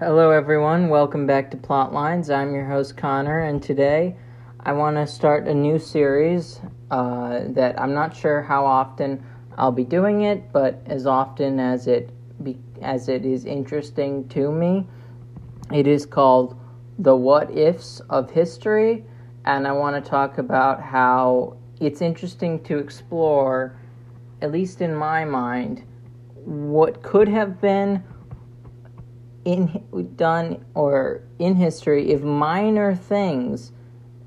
Hello, everyone. Welcome back to Plotlines. I'm your host, Connor, and today I want to start a new series uh, that I'm not sure how often I'll be doing it, but as often as it be, as it is interesting to me, it is called "The What Ifs of History," and I want to talk about how it's interesting to explore, at least in my mind, what could have been in done or in history if minor things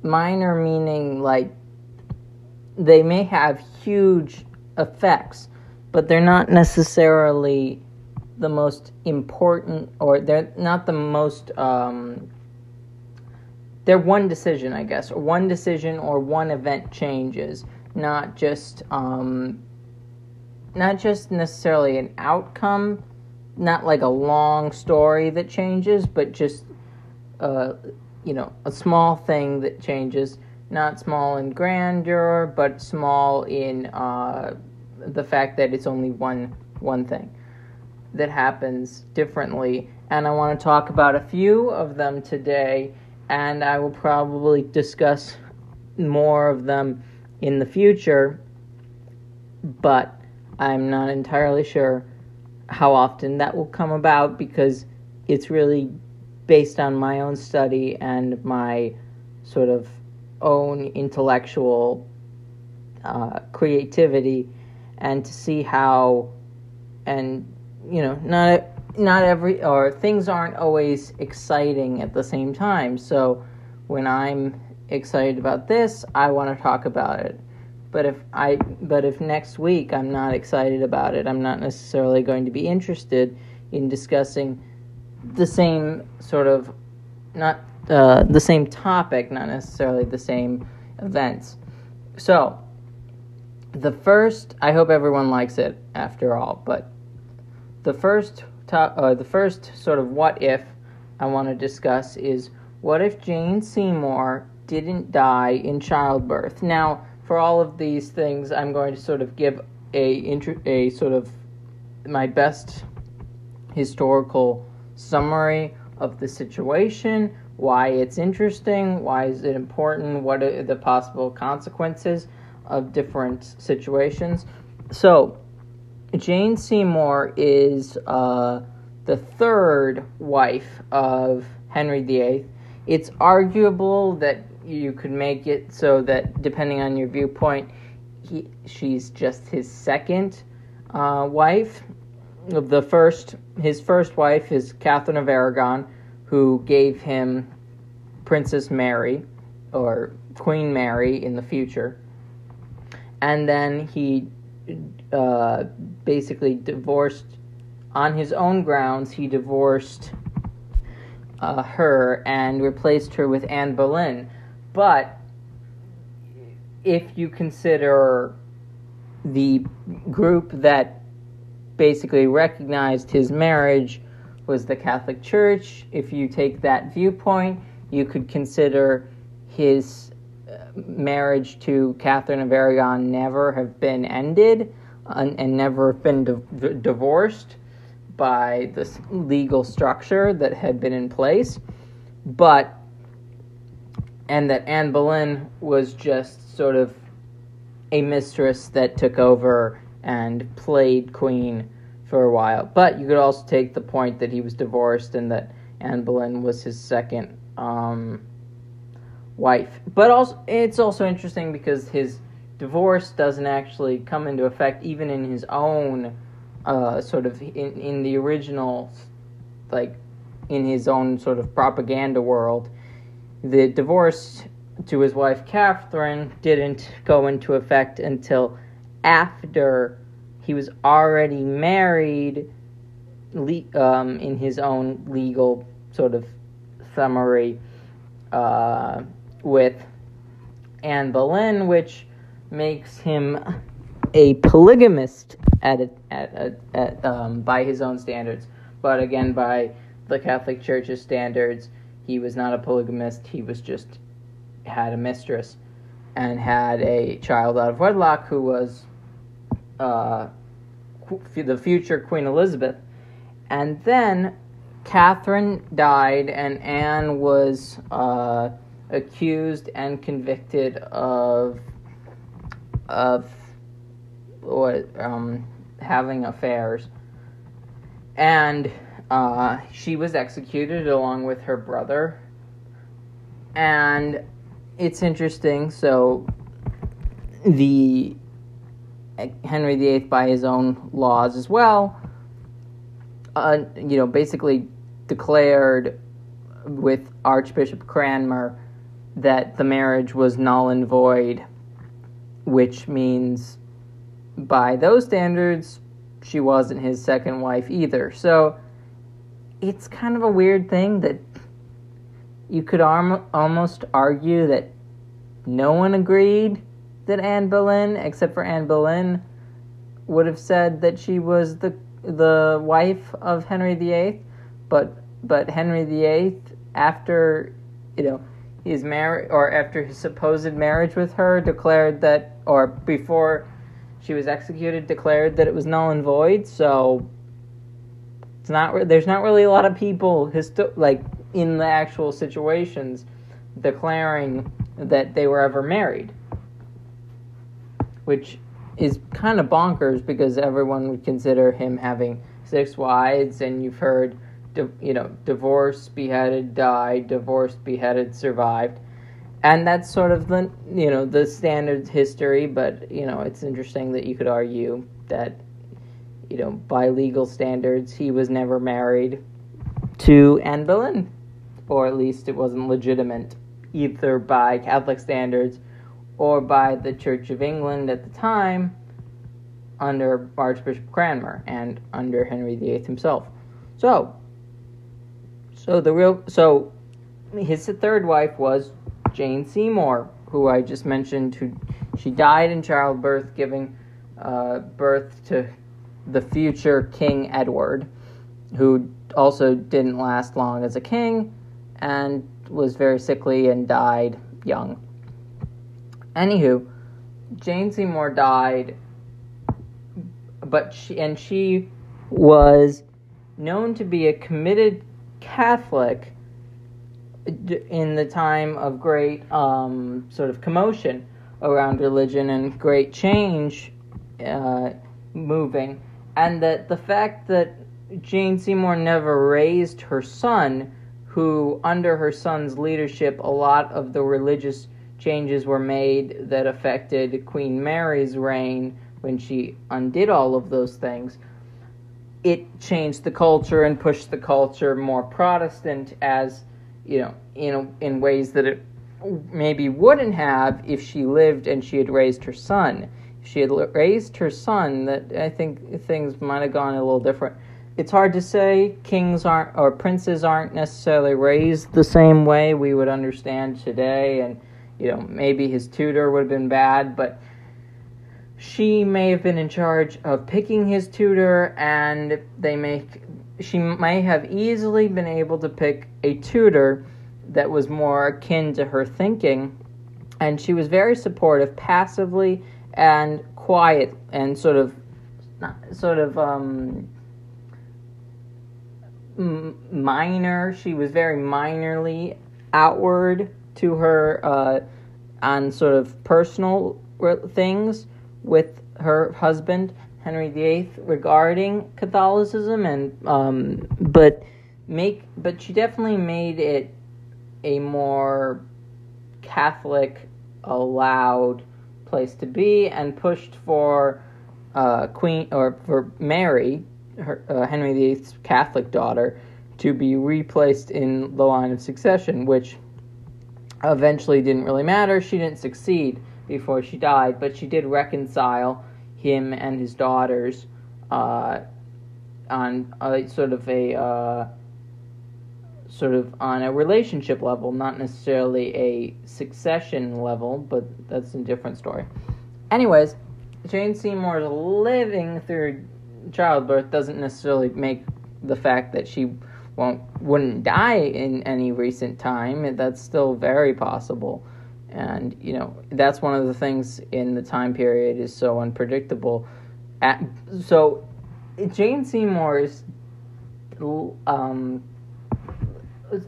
minor meaning like they may have huge effects but they're not necessarily the most important or they're not the most um, they're one decision i guess or one decision or one event changes not just um, not just necessarily an outcome not like a long story that changes, but just uh, you know a small thing that changes. Not small in grandeur, but small in uh, the fact that it's only one one thing that happens differently. And I want to talk about a few of them today, and I will probably discuss more of them in the future, but I'm not entirely sure how often that will come about because it's really based on my own study and my sort of own intellectual uh, creativity and to see how and you know not not every or things aren't always exciting at the same time. So when i'm excited about this i want to talk about it but if I but if next week I'm not excited about it, I'm not necessarily going to be interested in discussing the same sort of not uh, the same topic, not necessarily the same events. So the first, I hope everyone likes it after all, but the first to, uh, the first sort of what if I want to discuss is what if Jane Seymour didn't die in childbirth? Now for all of these things, I'm going to sort of give a a sort of my best historical summary of the situation, why it's interesting, why is it important, what are the possible consequences of different situations. So, Jane Seymour is uh, the third wife of Henry VIII. It's arguable that you could make it so that depending on your viewpoint, he, she's just his second uh, wife. The first, his first wife is Catherine of Aragon, who gave him Princess Mary, or Queen Mary in the future. And then he uh, basically divorced on his own grounds. He divorced uh, her and replaced her with Anne Boleyn but if you consider the group that basically recognized his marriage was the Catholic Church, if you take that viewpoint, you could consider his uh, marriage to Catherine of Aragon never have been ended and, never have been di- divorced by the legal structure that had been in place. But and that Anne Boleyn was just sort of a mistress that took over and played queen for a while. But you could also take the point that he was divorced and that Anne Boleyn was his second um, wife. But also, it's also interesting because his divorce doesn't actually come into effect even in his own uh, sort of in in the original, like in his own sort of propaganda world the divorce to his wife Catherine didn't go into effect until after he was already married um, in his own legal sort of summary uh, with Anne Boleyn, which makes him a polygamist at, a, at, a, at um, by his own standards, but again by the Catholic Church's standards he was not a polygamist. He was just had a mistress and had a child out of wedlock who was uh, the future Queen Elizabeth. And then Catherine died, and Anne was uh, accused and convicted of of what um, having affairs, and uh, she was executed along with her brother. And it's interesting. So the Henry VIII, by his own laws as well, uh, you know, basically declared with Archbishop Cranmer that the marriage was null and void, which means by those standards, she wasn't his second wife either. So it's kind of a weird thing that you could arm- almost argue that no one agreed that Anne Boleyn, except for Anne Boleyn, would have said that she was the the wife of Henry VIII, but but Henry VIII, after you know his marriage or after his supposed marriage with her, declared that, or before she was executed, declared that it was null and void. So it's not there's not really a lot of people histo- like in the actual situations declaring that they were ever married, which is kind of bonkers because everyone would consider him having six wives, and you've heard, you know, divorced, beheaded, died, divorced, beheaded, survived, and that's sort of the you know the standard history. But you know, it's interesting that you could argue that you know by legal standards he was never married to Anne Boleyn, or at least it wasn't legitimate either by Catholic standards or by the Church of England at the time under Archbishop Cranmer and under Henry VIII himself. So, so the real so his third wife was Jane Seymour, who I just mentioned. Who she died in childbirth, giving uh, birth to the future King Edward, who also didn't last long as a king and was very sickly and died young. Anywho, Jane Seymour died, but she and she was known to be a committed Catholic in the time of great um, sort of commotion around religion and great change uh, moving, and that the fact that Jane Seymour never raised her son who, under her son's leadership, a lot of the religious changes were made that affected Queen Mary's reign when she undid all of those things. It changed the culture and pushed the culture more Protestant, as you know, in in ways that it maybe wouldn't have if she lived and she had raised her son. She had raised her son, that I think things might have gone a little different it's hard to say. Kings aren't or princes aren't necessarily raised the same way we would understand today, and you know maybe his tutor would have been bad, but she may have been in charge of picking his tutor, and they make, she may have easily been able to pick a tutor that was more akin to her thinking, and she was very supportive, passively and quiet, and sort of sort of um, minor. She was very minorly outward to her uh, on sort of personal things with her husband Henry VIII regarding Catholicism, and um, but make but she definitely made it a more Catholic allowed place to be and pushed for uh, Queen or for Mary her, uh, Henry VIII's Catholic daughter to be replaced in the line of succession, which eventually didn't really matter. She didn't succeed before she died, but she did reconcile him and his daughters uh, on a sort of a uh, sort of on a relationship level, not necessarily a succession level, but that's a different story. Anyways, Jane Seymour is living through childbirth doesn't necessarily make the fact that she won't wouldn't die in any recent time. That's still very possible, and you know that's one of the things in the time period is so unpredictable. At, so Jane Seymour's um,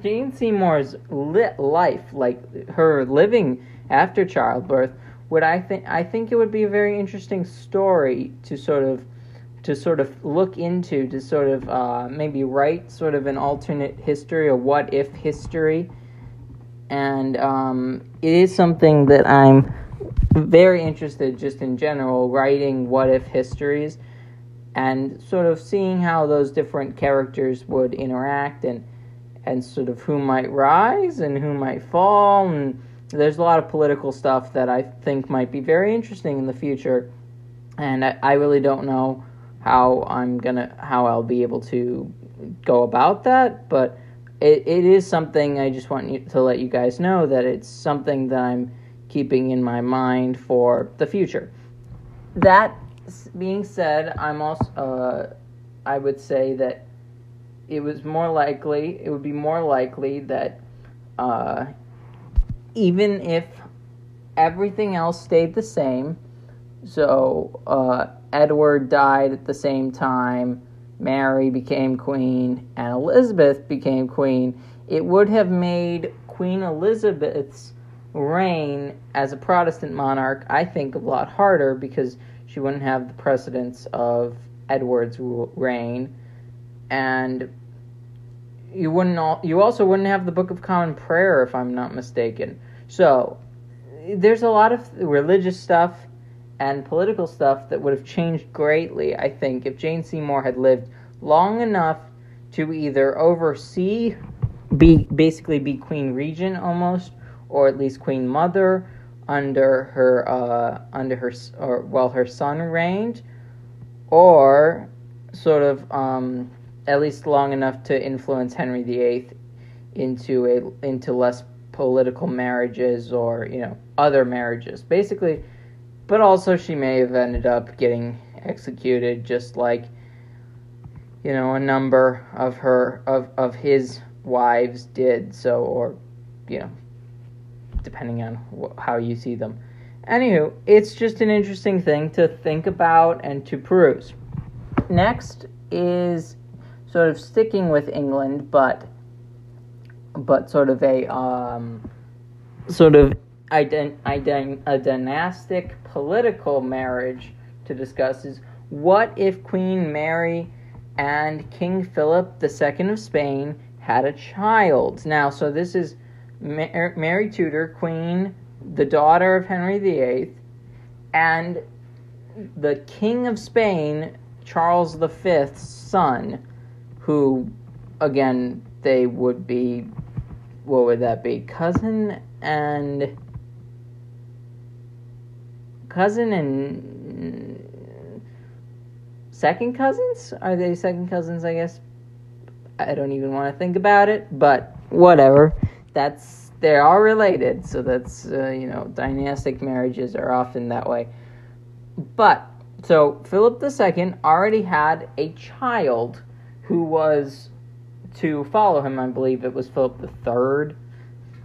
Jane Seymour's lit life, like her living after childbirth, would I think I think it would be a very interesting story to sort of to sort of look into to sort of uh, maybe write sort of an alternate history or what if history. And um, it is something that i'm very interested just in general writing what if histories and sort of seeing how those different characters would interact and and sort of who might rise and who might fall and there's a lot of political stuff that I think might be very interesting in the future and I, I really don't know how I'm gonna how I'll be able to go about that, but it, it is something I just want you to let you guys know that it's something that I'm keeping in my mind for the future. That being said, I'm also uh, I would say that it was more likely it would be more likely that uh, even if everything else stayed the same, so uh, Edward died at the same time, Mary became queen, and Elizabeth became queen, it would have made Queen Elizabeth's reign as a Protestant monarch, I think, a lot harder because she wouldn't have the precedence of Edward's reign, and you wouldn't. All, you also wouldn't have the Book of Common Prayer, if I'm not mistaken. So there's a lot of religious stuff and political stuff that would have changed greatly, I think, if Jane Seymour had lived long enough to either oversee, be basically be Queen Regent almost, or at least Queen Mother under her uh, under her or while her son reigned, or sort of um, at least long enough to influence Henry VIII into a into less political marriages or you know other marriages. Basically, but also she may have ended up getting executed just like you know a number of her of of his wives did so or you know depending on wh- how you see them anywho it's just an interesting thing to think about and to peruse next is sort of sticking with england but but sort of a um, sort of a dynastic political marriage to discuss is what if Queen Mary and King Philip II of Spain had a child? Now, so this is Mary Tudor, Queen, the daughter of Henry VIII, and the King of Spain, Charles V's son, who, again, they would be, what would that be? Cousin and cousin and second cousins? Are they second cousins? I guess. I don't even want to think about it, but whatever. That's they are all related, so that's uh, you know dynastic marriages are often that way. But so Philip II already had a child who was to follow him. I believe it was Philip III.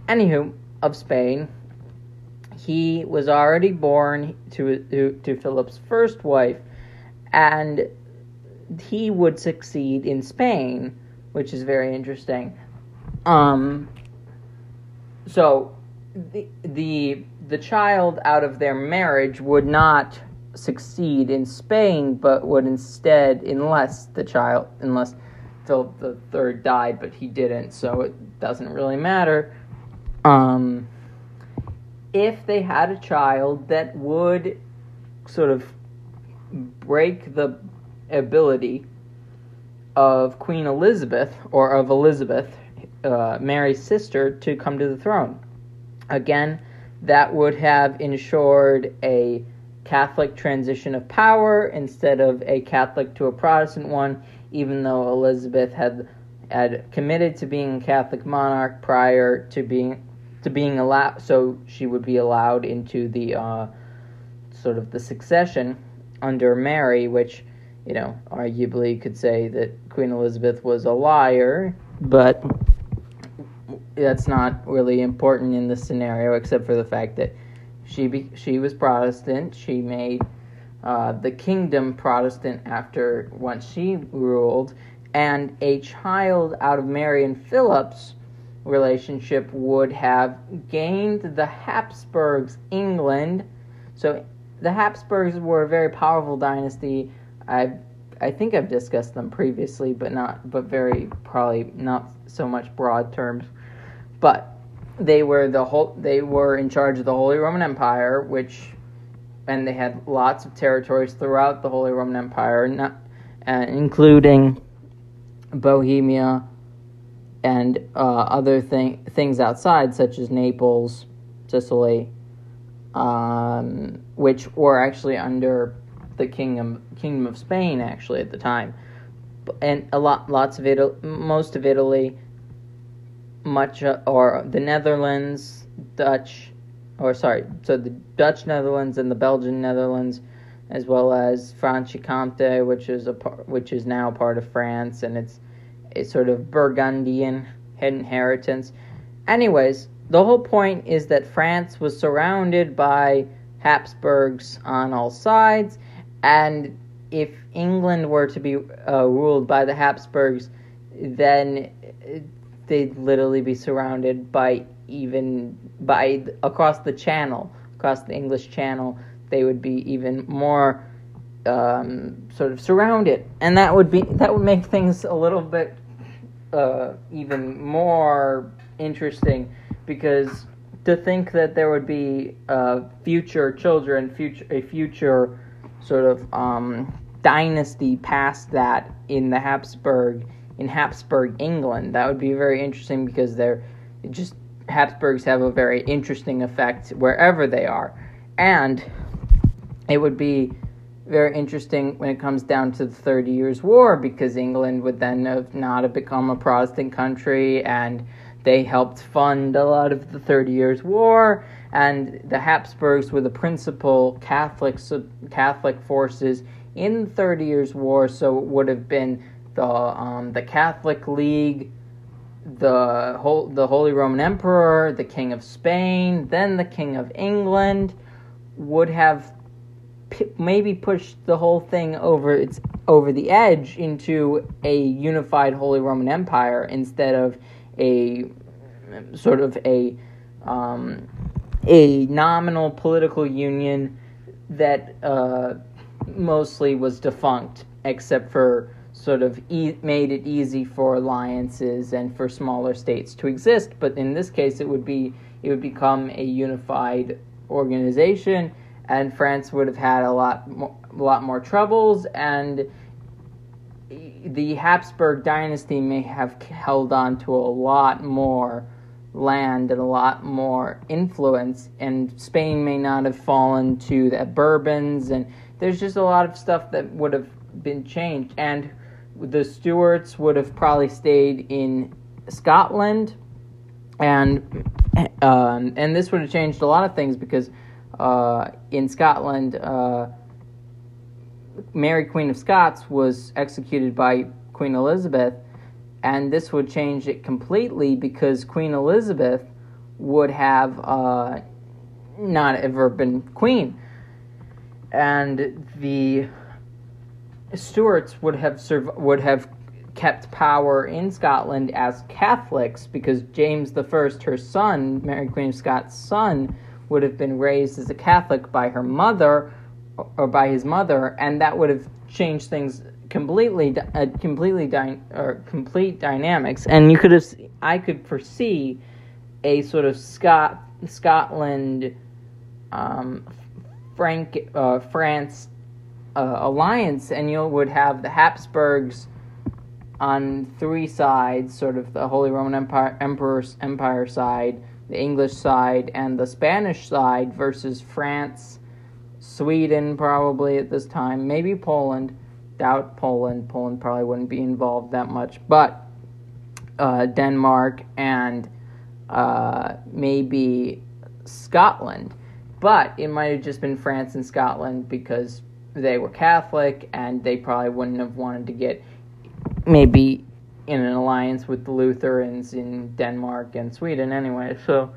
Anywho, of Spain, he was already born to, to, to Philip's first wife, and he would succeed in Spain, which is very interesting. Um, so the the the child out of their marriage would not succeed in Spain, but would instead, unless the child, unless Philip the Third died, but he didn't, so it doesn't really matter. Um, if they had a child that would sort of break the ability of Queen Elizabeth or of Elizabeth, uh, Mary's sister, to come to the throne. Again, that would have ensured a Catholic transition of power instead of a Catholic to a Protestant one, even though Elizabeth had had committed to being a Catholic monarch prior to being to being allowed, so she would be allowed into the uh, sort of the succession under Mary, which you know arguably could say that Queen Elizabeth was a liar, but that's not really important in this scenario, except for the fact that she be, she was Protestant. She made uh, the kingdom Protestant after once she ruled, and a child out of Mary and Philip's relationship would have gained the Habsburgs England. So the Habsburgs were a very powerful dynasty. I I think I've discussed them previously, but not but very probably not so much broad terms. But they were the whole they were in charge of the Holy Roman Empire, which and they had lots of territories throughout the Holy Roman Empire, not, uh, including Bohemia and uh, other thing, things outside, such as Naples, Sicily, um, which were actually under the kingdom kingdom of Spain actually at the time, and a lot lots of Italy, most of Italy, much uh, or the Netherlands, Dutch, or sorry, so the Dutch Netherlands and the Belgian Netherlands, as well as Franche-Comté, which is a which is now part of France, and it's a sort of Burgundian inheritance. Anyways, the whole point is that France was surrounded by Habsburgs on all sides, and if England were to be uh, ruled by the Habsburgs, then they'd literally be surrounded by even by across the channel, across the English Channel, they would be even more um, sort of surrounded, and that would be that would make things a little bit uh, even more interesting because to think that there would be uh, future children, future a future sort of um, dynasty past that in the Habsburg in Habsburg England, that would be very interesting because they're just Habsburgs have a very interesting effect wherever they are, and it would be very interesting when it comes down to the Thirty Years' War because England would then have not have become a Protestant country and they helped fund a lot of the Thirty Years' War. And the Habsburgs were the principal Catholic Catholic forces in the Thirty Years' War, so it would have been the um, the Catholic League, the whole the Holy Roman Emperor, the King of Spain, then the King of England would have p- maybe pushed the whole thing over its over the edge into a unified Holy Roman Empire instead of a sort of a um, a nominal political union that uh, mostly was defunct, except for sort of e- made it easy for alliances and for smaller states to exist. But in this case, it would be it would become a unified organization and France would have had a lot more, a lot more troubles, and the Habsburg dynasty may have held on to a lot more land and a lot more influence, and Spain may not have fallen to the Bourbons, and there's just a lot of stuff that would have been changed, and the Stuarts would have probably stayed in Scotland, and um, and this would have changed a lot of things because uh, in Scotland, uh, Mary Queen of Scots was executed by Queen Elizabeth, and this would change it completely because Queen Elizabeth would have uh, not ever been queen, and the Stuarts would have serv- would have kept power in Scotland as Catholics because James I, her son, Mary Queen of Scots' son, would have been raised as a Catholic by her mother or by his mother, and that would have changed things completely, uh, completely, dy- or complete dynamics. And you could have, I could foresee a sort of Scot Scotland, um, Frank, uh, France uh, alliance, and you would have the Habsburgs on three sides, sort of the Holy Roman Empire, Emperor's Empire side, the English side and the Spanish side versus France, Sweden, probably at this time, maybe Poland. Doubt Poland. Poland probably wouldn't be involved that much, but uh, Denmark and uh, maybe Scotland. But it might have just been France and Scotland because they were Catholic and they probably wouldn't have wanted to get maybe in an alliance with the Lutherans in Denmark and Sweden anyway. So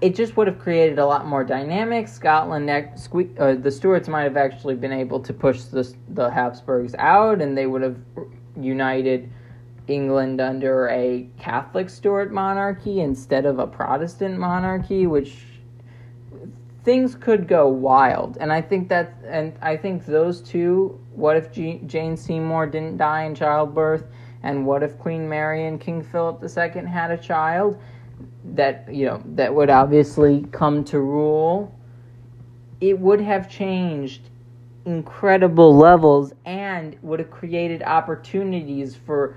it just would have created a lot more dynamics. Scotland, uh, the Stuarts might have actually been able to push the, the Habsburgs out, and they would have united England under a Catholic Stuart monarchy instead of a Protestant monarchy, which things could go wild. And I think that, and I think those two. What if Jane Seymour didn't die in childbirth? And what if Queen Mary and King Philip II had a child? That you know that would obviously come to rule. It would have changed incredible levels and would have created opportunities for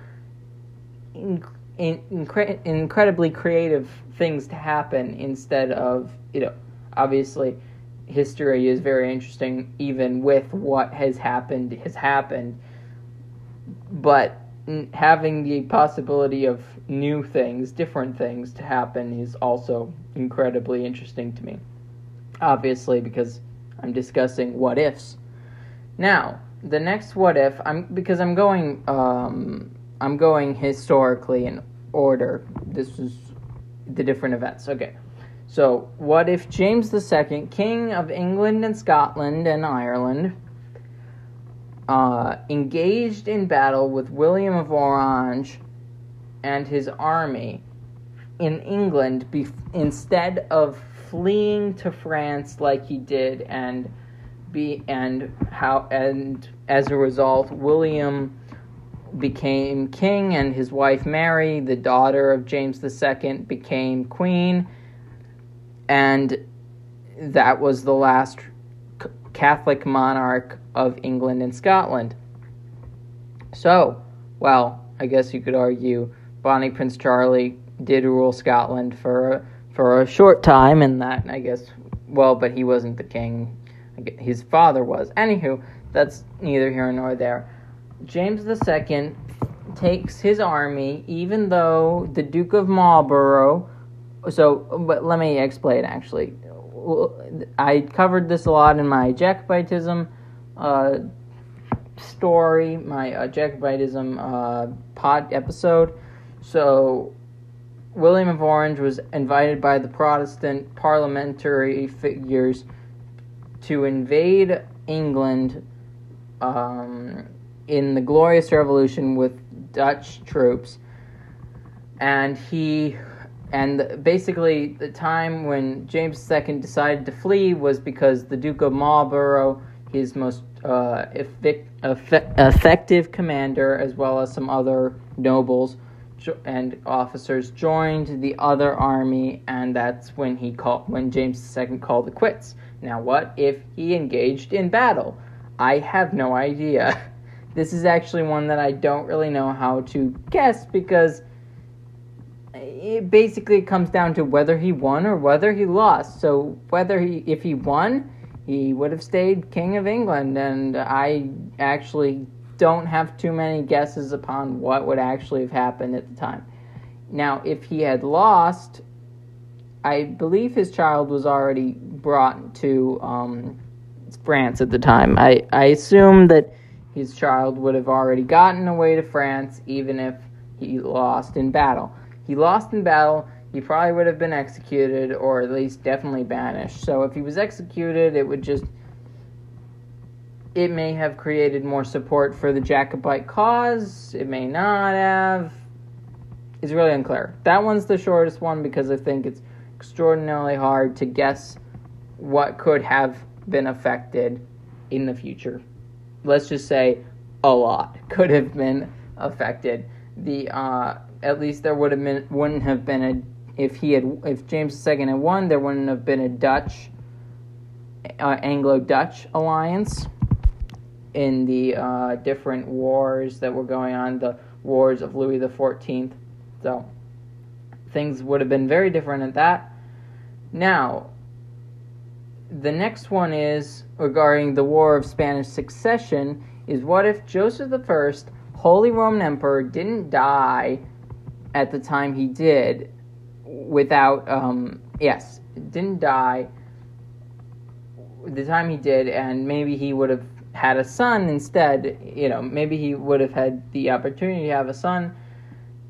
in, in, incre- incredibly creative things to happen instead of you know obviously history is very interesting even with what has happened has happened but having the possibility of new things different things to happen is also incredibly interesting to me obviously because i'm discussing what ifs now the next what if i'm because i'm going um, I'm going historically in order. This is the different events. Okay. So, what if James II, King of England and Scotland and Ireland, uh, engaged in battle with William of Orange and his army in England instead of fleeing to France like he did and be and how and as a result William became king, and his wife Mary, the daughter of James II, became queen. And that was the last Catholic monarch of England and Scotland. So, well, I guess you could argue Bonnie Prince Charlie did rule Scotland for for a short time, and that I guess well, but he wasn't the king. His father was. Anywho, that's neither here nor there. James II takes his army, even though the Duke of Marlborough. So, but let me explain actually. I covered this a lot in my Jacobitism uh, story, my uh, Jacobitism uh, pod episode. So, William of Orange was invited by the Protestant parliamentary figures to invade England um, in the Glorious Revolution with Dutch troops, and he and basically the time when James II decided to flee was because the Duke of Marlborough, his most uh, effective commander, as well as some other nobles and officers, joined the other army, and that's when he called when James II called it quits. Now, what if he engaged in battle? I have no idea. This is actually one that I don't really know how to guess because it basically comes down to whether he won or whether he lost. So whether he if he won, he would have stayed king of England and I actually don't have too many guesses upon what would actually have happened at the time. Now, if he had lost, I believe his child was already brought to um, France at the time. I, I assume that his child would have already gotten away to France even if he lost in battle. He lost in battle, he probably would have been executed or at least definitely banished. So if he was executed, it would just it may have created more support for the Jacobite cause. It may not have. It's really unclear. That one's the shortest one because I think it's extraordinarily hard to guess what could have been affected in the future let's just say a lot could have been affected. The uh, at least there would have been wouldn't have been a if he had if James II had won there wouldn't have been a Dutch uh, Anglo-Dutch alliance in the uh, different wars that were going on, the wars of Louis XIV. So things would have been very different at that. Now, the next one is regarding the War of Spanish Succession is what if Joseph I, Holy Roman Emperor, didn't die at the time he did without, um, yes, didn't die the time he did, and maybe he would have had a son instead, you know, maybe he would have had the opportunity to have a son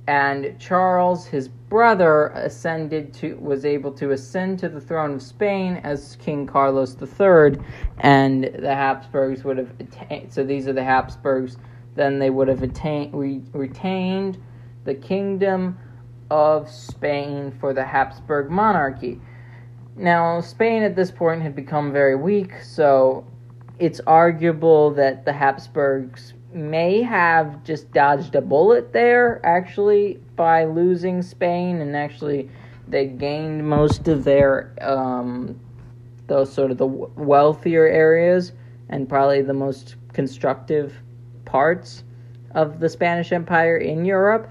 and Charles, his brother, ascended to was able to ascend to the throne of Spain as King Carlos III, and the Habsburgs would have attained. So these are the Habsburgs. Then they would have attained, re, retained the Kingdom of Spain for the Habsburg monarchy. Now, Spain at this point had become very weak, so it's arguable that the Habsburgs may have just dodged a bullet there, actually, by losing Spain, and actually they gained most of their um, those sort of the wealthier areas and probably the most constructive parts of the Spanish Empire in Europe.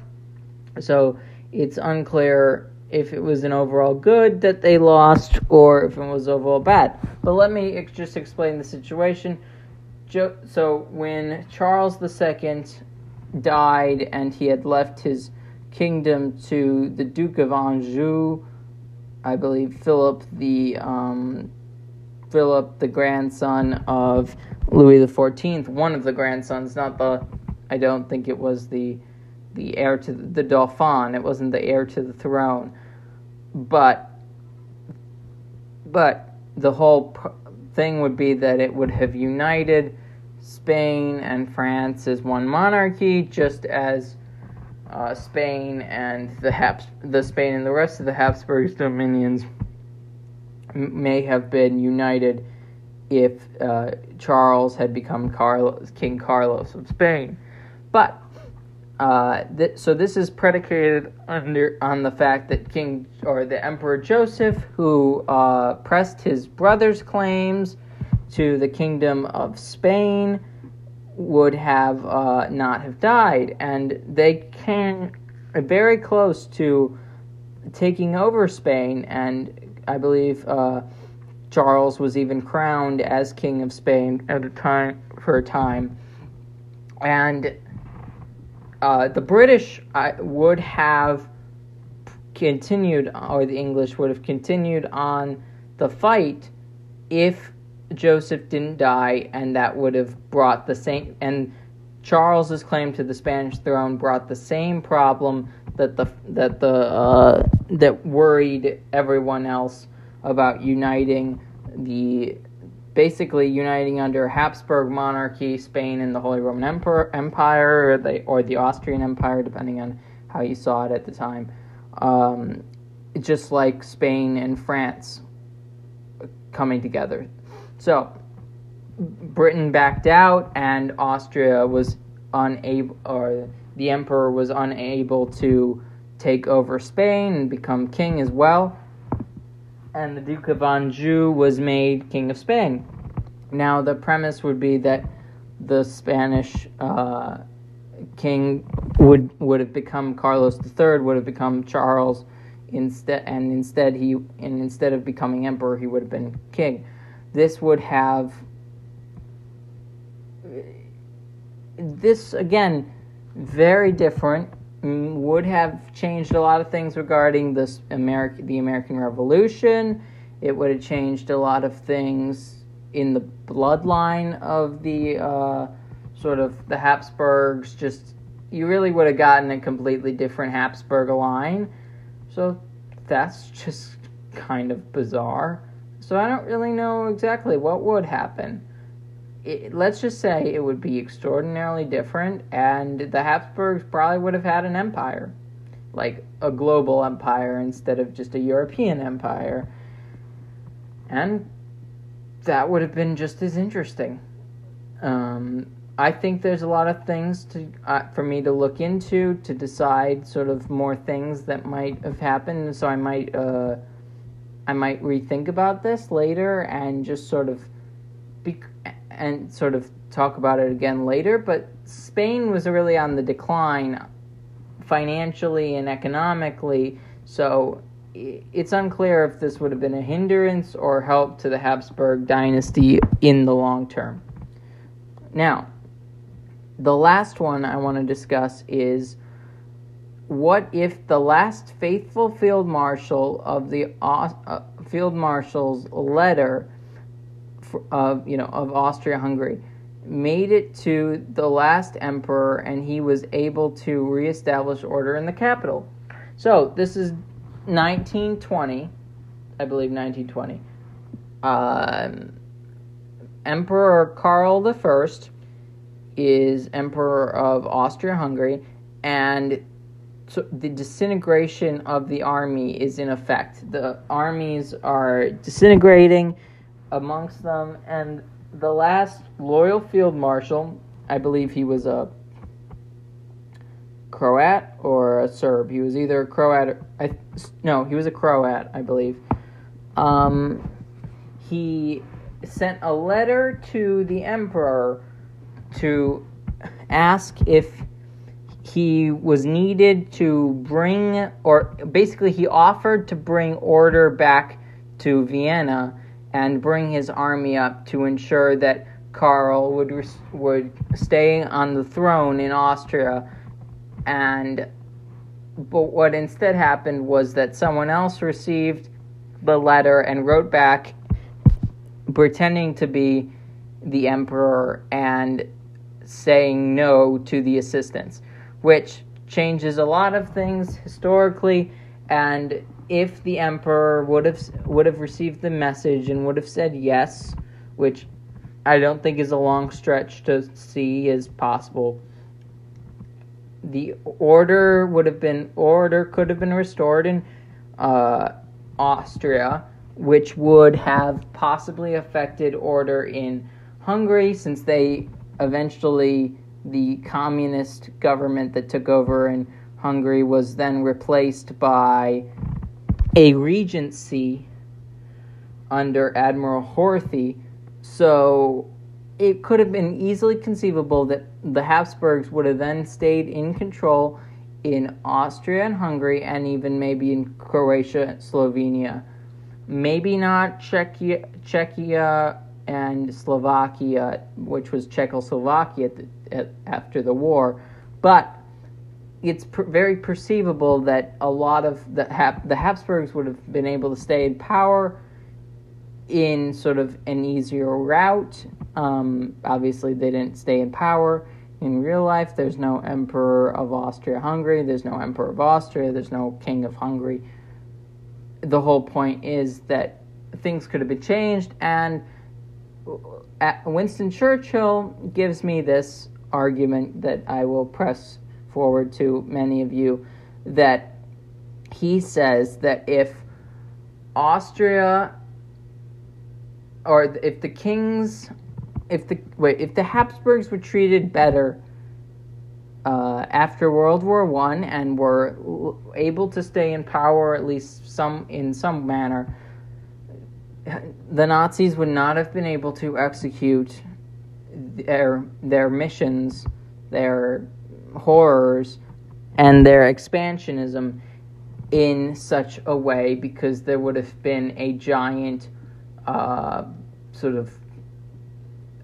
So it's unclear if it was an overall good that they lost or if it was overall bad. But let me just explain the situation. So when Charles II died and he had left his kingdom to the Duke of Anjou, I believe Philip the um, Philip the grandson of Louis Fourteenth, one of the grandsons, not the. I don't think it was the the heir to the, Dauphin. It wasn't the heir to the throne, but but the whole thing would be that it would have united Spain and France as one monarchy, just as uh, Spain and the Habs- the Spain and the rest of the Habsburgs' dominions may have been united if uh, Charles had become Carlos, King Carlos of Spain. But uh, th- so this is predicated under on the fact that King or the Emperor Joseph, who uh, pressed his brother's claims to the kingdom of Spain, would have uh, not have died, and they came very close to taking over Spain, and I believe uh, Charles was even crowned as king of Spain at a time for a time, and uh, the British would have continued, or the English would have continued on the fight if Joseph didn't die, and that would have brought the same. And Charles's claim to the Spanish throne brought the same problem that the that the uh, that worried everyone else about uniting the basically uniting under Habsburg monarchy, Spain and the Holy Roman Emperor, Empire, or the, or the Austrian Empire, depending on how you saw it at the time. Um, just like Spain and France coming together. So, Britain backed out, and Austria was unable, or the emperor was unable to take over Spain and become king as well and the Duke of Anjou was made King of Spain. Now, the premise would be that the Spanish uh, king would would have become Carlos III, would have become Charles instead, and instead he and instead of becoming emperor, he would have been king. This would have this again very different would have changed a lot of things regarding this American, the American Revolution. It would have changed a lot of things in the bloodline of the uh, sort of the Habsburgs. Just you really would have gotten a completely different Habsburg line. So that's just kind of bizarre. So I don't really know exactly what would happen it, let's just say it would be extraordinarily different, and the Habsburgs probably would have had an empire, like a global empire instead of just a European empire. And that would have been just as interesting. Um, I think there's a lot of things to uh, for me to look into to decide sort of more things that might have happened. So I might uh, I might rethink about this later and just sort of be and sort of talk about it again later, but Spain was really on the decline financially and economically, so it's unclear if this would have been a hindrance or help to the Habsburg dynasty in the long term. Now, the last one I want to discuss is what if the last faithful field marshal of the uh, field marshal's letter of you know of Austria-Hungary made it to the last emperor and he was able to reestablish order in the capital. So, this is 1920, I believe 1920. Um, emperor Karl I is emperor of Austria-Hungary and so the disintegration of the army is in effect. The armies are disintegrating amongst them, and the last loyal field marshal, I believe he was a Croat or a Serb. He was either a Croat. Or, I, no, he was a Croat, I believe. Um, he sent a letter to the emperor to ask if he was needed to bring, or basically, he offered to bring order back to Vienna and bring his army up to ensure that Karl would would stay on the throne in Austria, and but what instead happened was that someone else received the letter and wrote back pretending to be the emperor and saying no to the assistance, which changes a lot of things historically. And if the emperor would have would have received the message and would have said yes, which I don't think is a long stretch to see as possible, the order would have been order could have been restored in uh, Austria which would have possibly affected order in Hungary since they eventually the communist government that took over in Hungary was then replaced by a regency under Admiral Horthy. So it could have been easily conceivable that the Habsburgs would have then stayed in control in Austria and Hungary and even maybe in Croatia and Slovenia maybe not Czechia, Czechia and Slovakia, which was Czechoslovakia at the, at, after the war, but it's per, very perceivable that a lot of the the Habsburgs would have been able to stay in power in sort of an easier route. Um, obviously, they didn't stay in power in real life. There's no emperor of Austria-Hungary. There's no emperor of Austria. There's no king of Hungary the whole point is that things could have been changed, and Winston Churchill gives me this argument that I will press forward to many of you that he says that if Austria or if the kings if the wait if the Habsburgs were treated better uh, after World War One and were able to stay in power at least some in some manner, the Nazis would not have been able to execute their their missions, their horrors, and their expansionism in such a way because there would have been a giant uh, sort of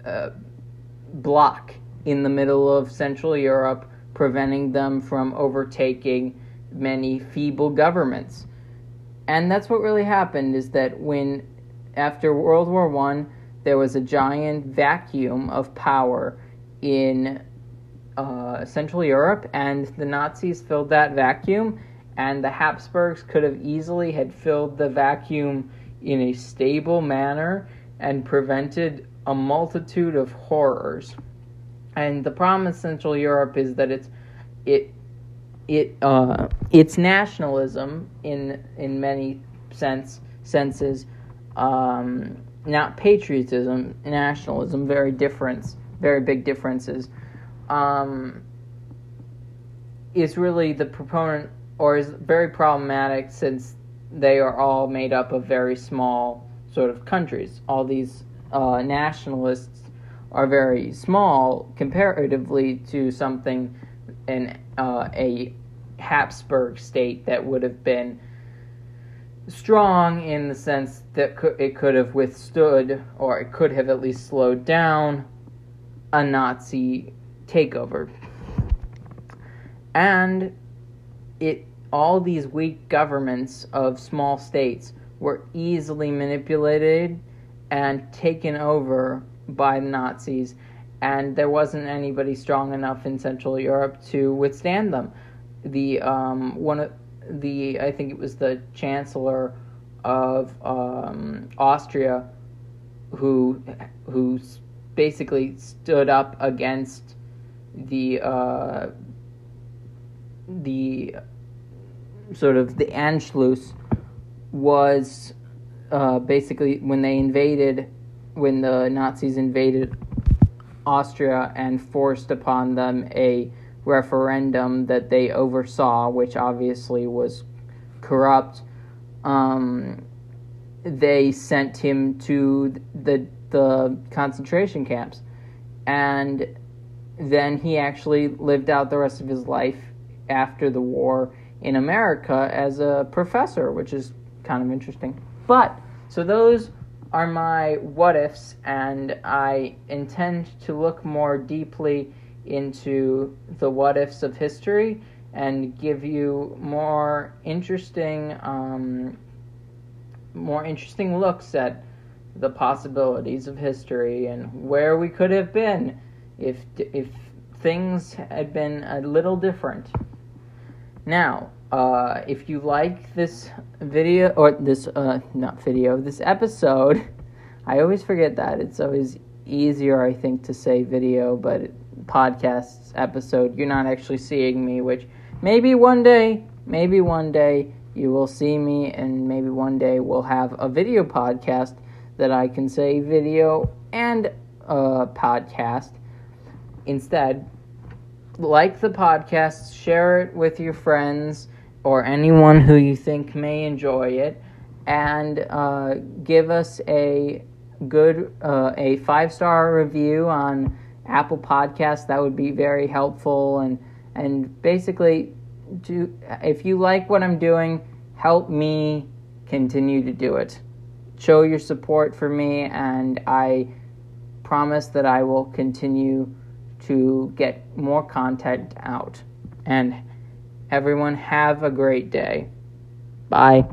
uh, block in the middle of Central Europe, preventing them from overtaking many feeble governments. And that's what really happened is that when after World War One, there was a giant vacuum of power in uh, Central Europe, and the Nazis filled that vacuum, and the Habsburgs could have easily had filled the vacuum in a stable manner and prevented a multitude of horrors. And the problem with Central Europe is that it's it it uh, it's nationalism in in many sense senses, um, not patriotism, nationalism. Very difference, very big differences. Um, is really the proponent, or is very problematic since they are all made up of very small sort of countries. All these uh, nationalists are very small comparatively to something in uh, a Habsburg state that would have been strong in the sense that it could have withstood, or it could have at least slowed down, a Nazi takeover. And it all these weak governments of small states were easily manipulated and taken over by the Nazis, and there wasn't anybody strong enough in Central Europe to withstand them. The um, one of the I think it was the Chancellor of um, Austria who who basically stood up against the uh, the sort of the Anschluss was uh, basically when they invaded, when the Nazis invaded Austria and forced upon them a referendum that they oversaw, which obviously was corrupt. Um, they sent him to the the concentration camps, and then he actually lived out the rest of his life after the war in America as a professor, which is kind of interesting. But so those are my what ifs, and I intend to look more deeply into the what ifs of history and give you more interesting, um, more interesting looks at the possibilities of history and where we could have been if if things had been a little different. Now, uh, if you like this video or this uh, not video, this episode, I always forget that it's always easier, I think, to say video, but podcast episode, you're not actually seeing me, which maybe one day, maybe one day you will see me, and maybe one day we'll have a video podcast that I can say video and a podcast instead. Like the podcast, share it with your friends or anyone who you think may enjoy it, and uh, give us a good uh, a five star review on Apple Podcasts. That would be very helpful. And and basically, do if you like what I'm doing, help me continue to do it. Show your support for me, and I promise that I will continue to get more content out. And everyone, have a great day. Bye.